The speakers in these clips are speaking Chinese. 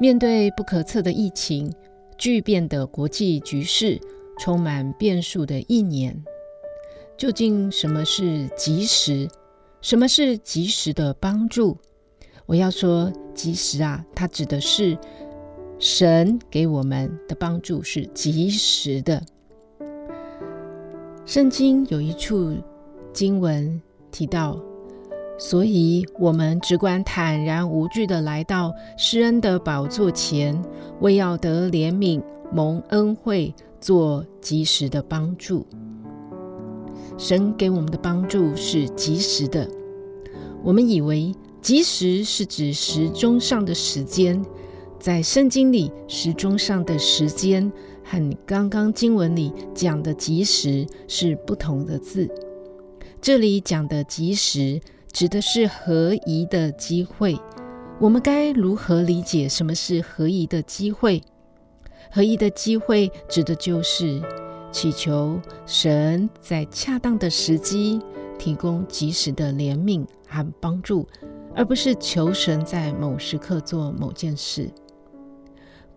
面对不可测的疫情、巨变的国际局势、充满变数的一年，究竟什么是及时？什么是及时的帮助？我要说，及时啊，它指的是神给我们的帮助是及时的。圣经有一处经文提到。所以，我们只管坦然无惧地来到施恩的宝座前，为要得怜悯、蒙恩惠、做及时的帮助。神给我们的帮助是及时的。我们以为及时是指时钟上的时间，在圣经里，时钟上的时间和刚刚经文里讲的及时是不同的字。这里讲的及时。指的是合宜的机会，我们该如何理解什么是合宜的机会？合宜的机会指的就是祈求神在恰当的时机提供及时的怜悯和帮助，而不是求神在某时刻做某件事。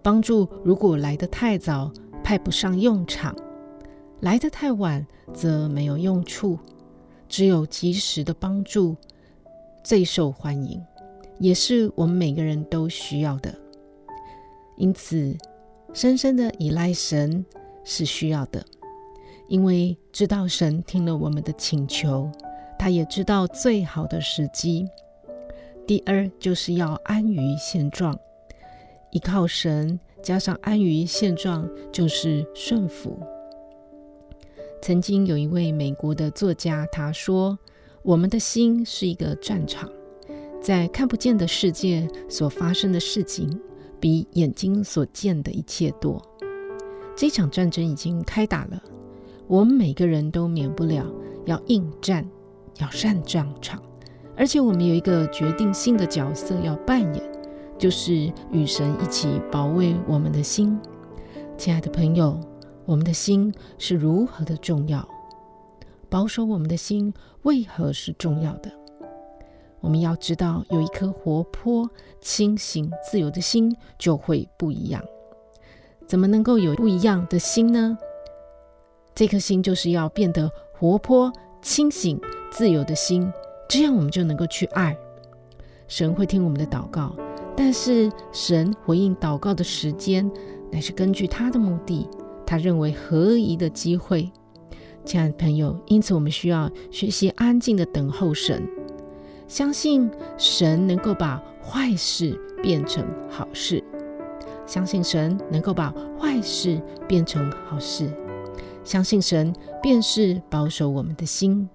帮助如果来得太早，派不上用场；来得太晚，则没有用处。只有及时的帮助最受欢迎，也是我们每个人都需要的。因此，深深的依赖神是需要的，因为知道神听了我们的请求，他也知道最好的时机。第二，就是要安于现状，依靠神，加上安于现状，就是顺服。曾经有一位美国的作家，他说：“我们的心是一个战场，在看不见的世界所发生的事情，比眼睛所见的一切多。这场战争已经开打了，我们每个人都免不了要应战，要上战场。而且我们有一个决定性的角色要扮演，就是与神一起保卫我们的心。”亲爱的朋友。我们的心是如何的重要？保守我们的心为何是重要的？我们要知道，有一颗活泼、清醒、自由的心，就会不一样。怎么能够有不一样的心呢？这颗心就是要变得活泼、清醒、自由的心，这样我们就能够去爱。神会听我们的祷告，但是神回应祷告的时间，乃是根据他的目的。他认为合宜的机会，亲爱的朋友，因此我们需要学习安静的等候神，相信神能够把坏事变成好事，相信神能够把坏事变成好事，相信神便是保守我们的心，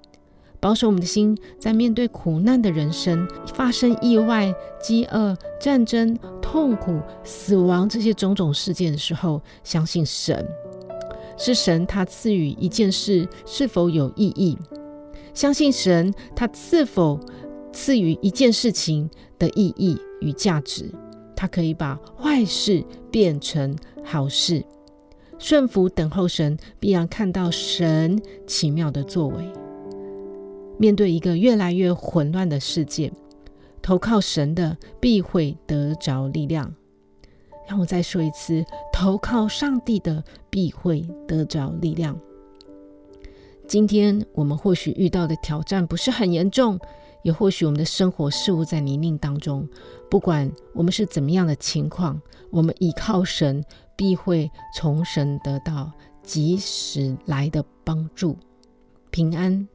保守我们的心，在面对苦难的人生，发生意外、饥饿、战争、痛苦、死亡这些种种事件的时候，相信神。是神，他赐予一件事是否有意义？相信神，他是否赐予一件事情的意义与价值？他可以把坏事变成好事。顺服等候神，必然看到神奇妙的作为。面对一个越来越混乱的世界，投靠神的必会得着力量。让我再说一次，投靠上帝的必会得着力量。今天我们或许遇到的挑战不是很严重，也或许我们的生活事物在泥泞当中。不管我们是怎么样的情况，我们倚靠神，必会从神得到及时来的帮助。平安。